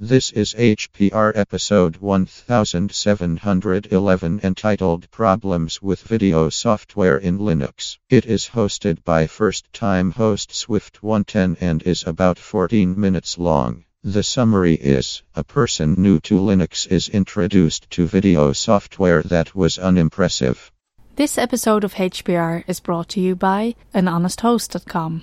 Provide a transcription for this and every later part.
This is HPR episode 1711 entitled Problems with Video Software in Linux. It is hosted by first time host Swift110 and is about 14 minutes long. The summary is A person new to Linux is introduced to video software that was unimpressive. This episode of HPR is brought to you by anhonesthost.com.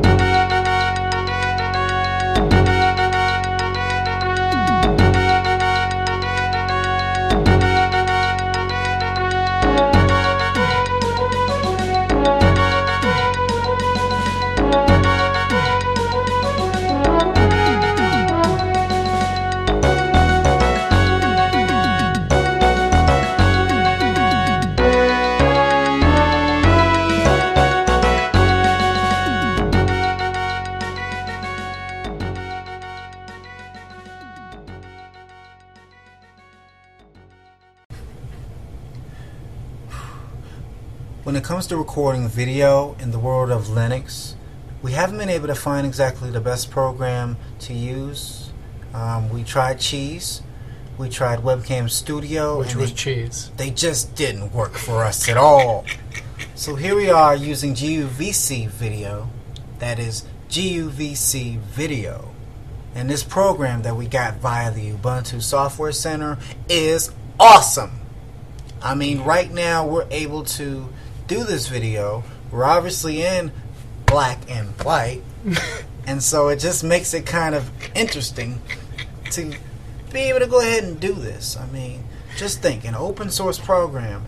When it comes to recording video in the world of Linux, we haven't been able to find exactly the best program to use. Um, we tried Cheese, we tried Webcam Studio, Which was they, cheese. they just didn't work for us at all. So here we are using GUVC Video, that is GUVC Video. And this program that we got via the Ubuntu Software Center is awesome. I mean, right now we're able to do this video. We're obviously in black and white, and so it just makes it kind of interesting to be able to go ahead and do this. I mean, just think an open source program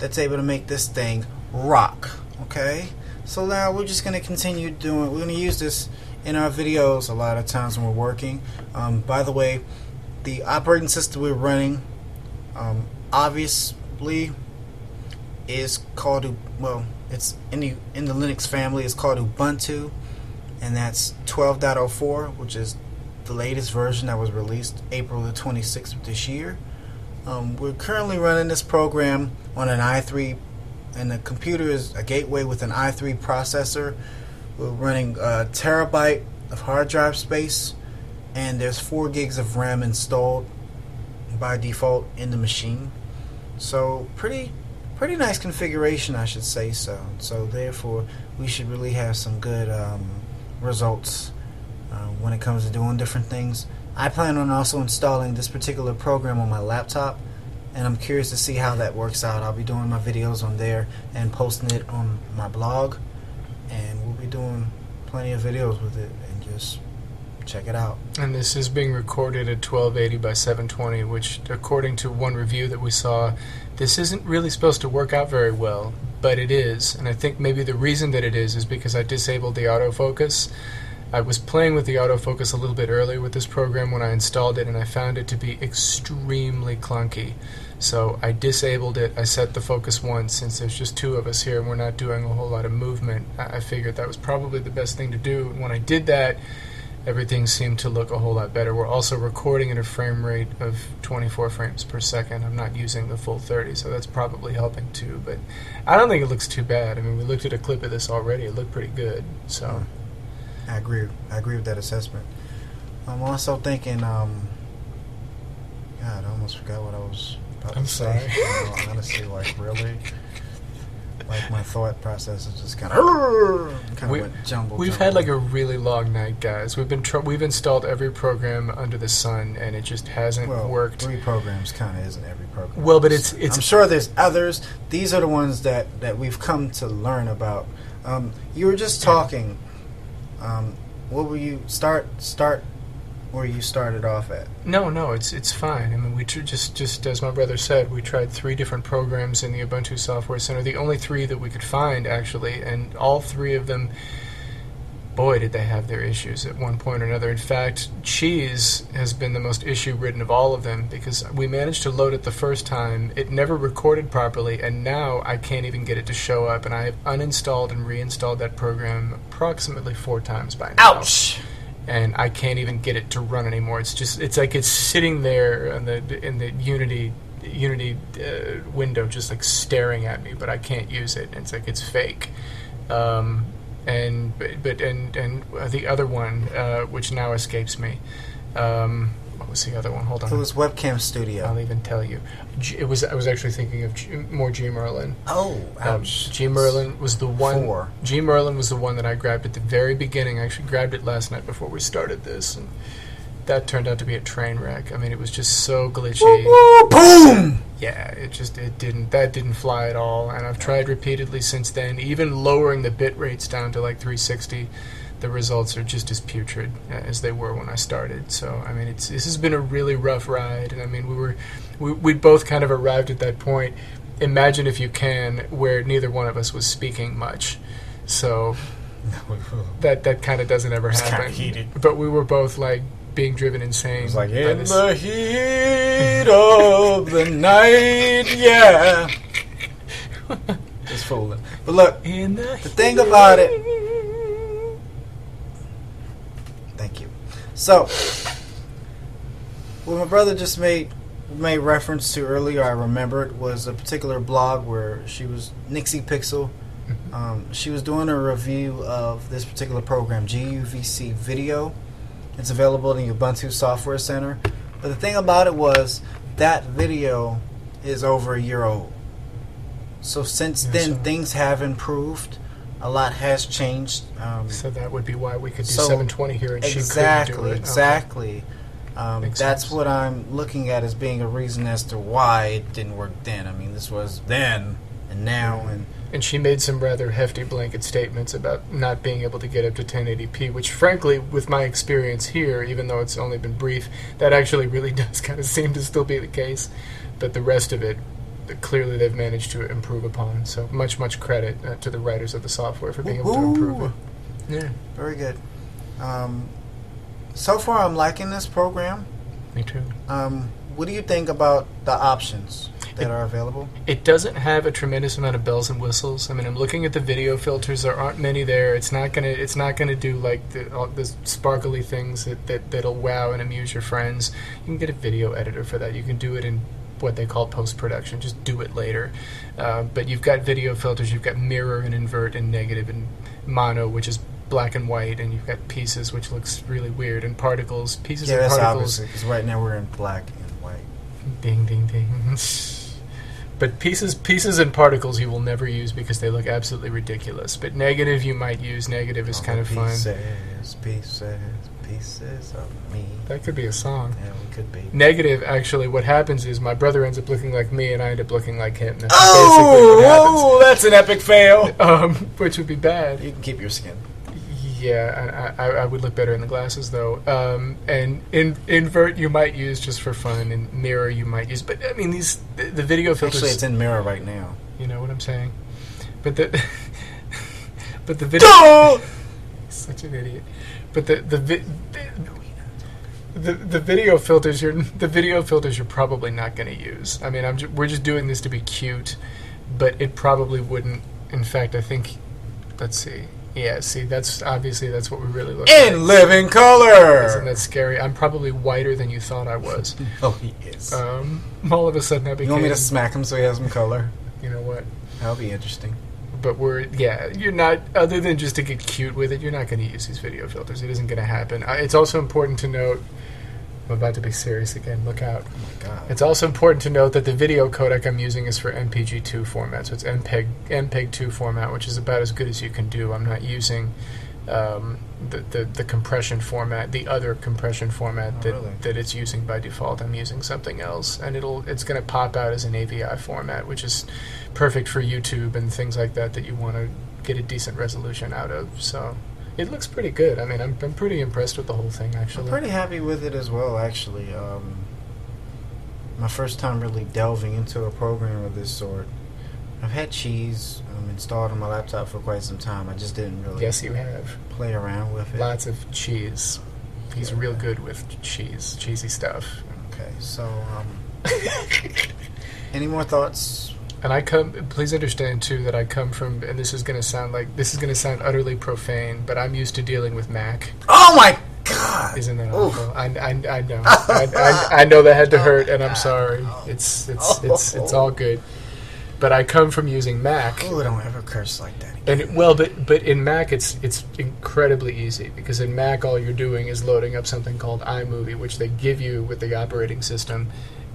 that's able to make this thing rock. Okay, so now we're just going to continue doing. We're going to use this in our videos a lot of times when we're working. Um, by the way, the operating system we're running um, obviously is called well it's in the in the Linux family it's called Ubuntu and that's 12.04 which is the latest version that was released April the 26th of this year um, we're currently running this program on an i3 and the computer is a gateway with an i3 processor we're running a terabyte of hard drive space and there's 4 gigs of RAM installed by default in the machine. So pretty pretty nice configuration, I should say so. So therefore, we should really have some good um, results uh, when it comes to doing different things. I plan on also installing this particular program on my laptop, and I'm curious to see how that works out. I'll be doing my videos on there and posting it on my blog, and we'll be doing plenty of videos with it and just check it out. And this is being recorded at 1280 by 720, which, according to one review that we saw, this isn't really supposed to work out very well, but it is. And I think maybe the reason that it is is because I disabled the autofocus. I was playing with the autofocus a little bit earlier with this program when I installed it, and I found it to be extremely clunky. So I disabled it. I set the focus once since there's just two of us here and we're not doing a whole lot of movement. I I figured that was probably the best thing to do. And when I did that, everything seemed to look a whole lot better. We're also recording at a frame rate of 24 frames per second. I'm not using the full 30, so that's probably helping too. But I don't think it looks too bad. I mean, we looked at a clip of this already. It looked pretty good. So I agree. I agree with that assessment. I'm also thinking. Um, God, I almost forgot what I was about I'm to say. sorry. Know, honestly, like really, like my thought process is just kind of kind of We- went jumbled. we've had like a really long night, guys. We've been tr- we've installed every program under the sun, and it just hasn't well, worked. Three programs kind of isn't every program. Well, but it's- it's- I'm sure there's others. These are the ones that that we've come to learn about. Um, you were just talking. Um, what were you start start where you started off at? No, no, it's it's fine. I mean, we tr- just just as my brother said, we tried three different programs in the Ubuntu Software Center. The only three that we could find actually, and all three of them, boy, did they have their issues at one point or another. In fact, Cheese has been the most issue-ridden of all of them because we managed to load it the first time, it never recorded properly, and now I can't even get it to show up. And I have uninstalled and reinstalled that program approximately four times by now. Ouch! And I can't even get it to run anymore. It's just it's like it's sitting there in the in the Unity Unity uh, window, just like staring at me, but I can't use it. It's like it's fake. Um, and but, but and and the other one, uh, which now escapes me. Um, what was the other one? Hold on. It was Webcam Studio. I'll even tell you. G- it was. I was actually thinking of G- more G Merlin. Oh, Um, ouch. G Merlin was the one. Four. G Merlin was the one that I grabbed at the very beginning. I actually grabbed it last night before we started this, and that turned out to be a train wreck. I mean, it was just so glitchy. Boom! Yeah, it just it didn't that didn't fly at all. And I've tried repeatedly since then, even lowering the bit rates down to like 360. The results are just as putrid uh, as they were when I started. So I mean, it's this has been a really rough ride. And I mean, we were we we both kind of arrived at that point. Imagine if you can, where neither one of us was speaking much. So that that kind of doesn't ever happen. But we were both like being driven insane. It was like in this- the heat of the night, yeah. Just fooling. But look, the the thing about it. Thank you. So, what my brother just made made reference to earlier, I remembered was a particular blog where she was Nixie Pixel. Um, she was doing a review of this particular program, GUVC Video. It's available in the Ubuntu Software Center. But the thing about it was that video is over a year old. So since then, things have improved. A lot has changed. Um, So that would be why we could do So, 720 here and she couldn't do exactly. Okay. exactly. Um, that's sense. what I'm looking at as being a reason as to why it didn't work then. I mean, this was then and now, and And she made some rather hefty blanket statements about not being able to get up to 1080p, which, frankly, with my experience here, even though it's only been brief, that actually really does kind of seem to still be the case. But the rest of it, clearly, they've managed to improve upon. So much, much credit uh, to the writers of the software for being able to improve it. Yeah, very good. Um, so far, I'm liking this program. me too. Um, what do you think about the options that It- are available? It doesn't have a tremendous amount of bells and whistles. I mean, I'm looking at the video filters. There aren't many there. It's not gonna. It's not gonna do like the, all the sparkly things that, that that'll wow and amuse your friends. You can get a video editor for that. You can do it in what they call post production. Just do it later. Uh, but you've got video filters. You've got mirror and invert and negative and mono, which is black and white, and you've got pieces, which looks really weird, and particles. Pieces Yeah, and that's particles. obviously because right now we're in black and white. Ding ding ding. But pieces pieces and particles you will never use because they look absolutely ridiculous. But negative you might use. Negative is All kind of fun. Pieces, pieces, pieces of me. That could be a song. Yeah, we could be. Negative actually what happens is my brother ends up looking like me and I end up looking like him. That's happens. Oh, that's an epic fail. Um, which would be bad. You can keep your skin. Yeah, I, I, I would look better in the glasses though. Um, and in, invert you might use just for fun, and mirror you might use. But I mean these the, the video filters. Actually, it's in mirror right now. You know what I'm saying? But the but the video such an idiot. But the the vi- the, the video filters you're the video filters you're probably not going to use. I mean, I'm ju- we're just doing this to be cute, but it probably wouldn't. In fact, I think. Let's see. Yeah, see, that's obviously that's what we really look like. In living color Isn't that scary? I'm probably whiter than you thought I was. Oh, he is. Um, all of a sudden, I became. you want me to smack him so he has some color? you know what? That'll be interesting. But we're yeah you're not other than just to get cute with it you're not going to use these video filters. It isn't going to happen. Uh, it's also important to note i'm about to be serious again look out. Oh my god. it's also important to note that the video codec i'm using is for mpg2 format so it's mpeg mpeg 2 format which is about as good as you can do. I'm not using um, the, the the compression format the other compression format Oh, that, really? that it's using by default i'm using something else and it'll it's going to pop out as an avi format which is perfect for youtube and things like that that you want to get a decent resolution out of so it looks pretty good i mean i'm, I'm pretty impressed with the whole thing actually I'm pretty happy with it as well, actually. Um, my first time really delving into a program of this sort. I've had Cheese um, installed on my laptop for quite some time. I just didn't really yes you have play around with it. lots of cheese he's Yeah. real good with cheese cheesy stuff Okay, so um, any more thoughts? And I come. Please understand too that I come from, and this is going to sound like this is going to sound utterly profane, but I'm used to dealing with Mac. Oh my god! Isn't that Oof. awful? I, I, I know. I, I, I know that had to hurt, and I'm sorry. It's it's it's it's all good. But I come from using Mac, Oh, I don't ever curse like that. and well, but but in Mac it's it's incredibly easy because in Mac all you're doing is loading up something called iMovie, which they give you with the operating system,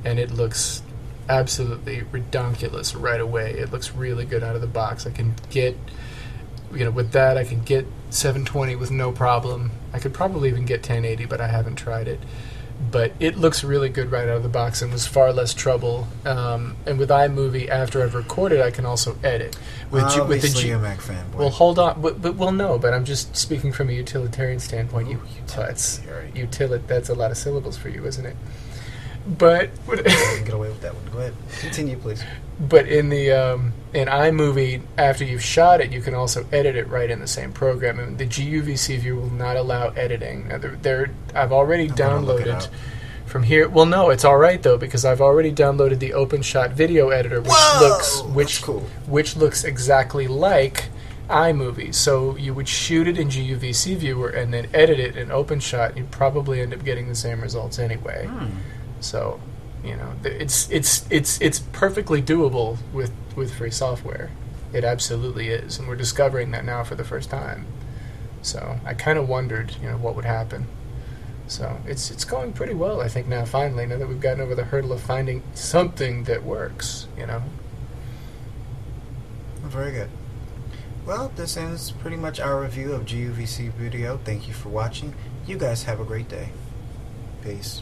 and it looks absolutely redonkulous right away. It looks really good out of the box. I can get, you know, with that I can get 720 with no problem. I could probably even get 1080, but I haven't tried it. But it looks really good right out of the box and was far less trouble. Um, and with iMovie, after I've recorded, I can also edit. With, G- with the Obviously, G- you're a Mac fanboy. well, hold on, but, but well, no. But I'm just speaking from a utilitarian standpoint. You, that's utilit. That's a lot of syllables for you, isn't it? But get away with that one. Go ahead. Continue, please. but in the um, in iMovie, after you've shot it, you can also edit it right in the same program. And the GUVC view will not allow editing. Now, they're, they're, I've already I'm gonna look it downloaded from here. Well, no, it's all right though because I've already downloaded the OpenShot video editor, which Whoa! looks which cool. which looks exactly like iMovie. So you would shoot it in GUVC viewer and then edit it in OpenShot. And you'd probably end up getting the same results anyway. Hmm. So, you know, it's it's it's it's perfectly doable with with free software. It absolutely is, and we're discovering that now for the first time. So I kind of wondered, you know, what would happen. So it's it's going pretty well, I think now. Finally, now that we've gotten over the hurdle of finding something that works, you know. Very good. Well, this ends pretty much our review of GUVC video. Thank you for watching. You guys have a great day. Peace.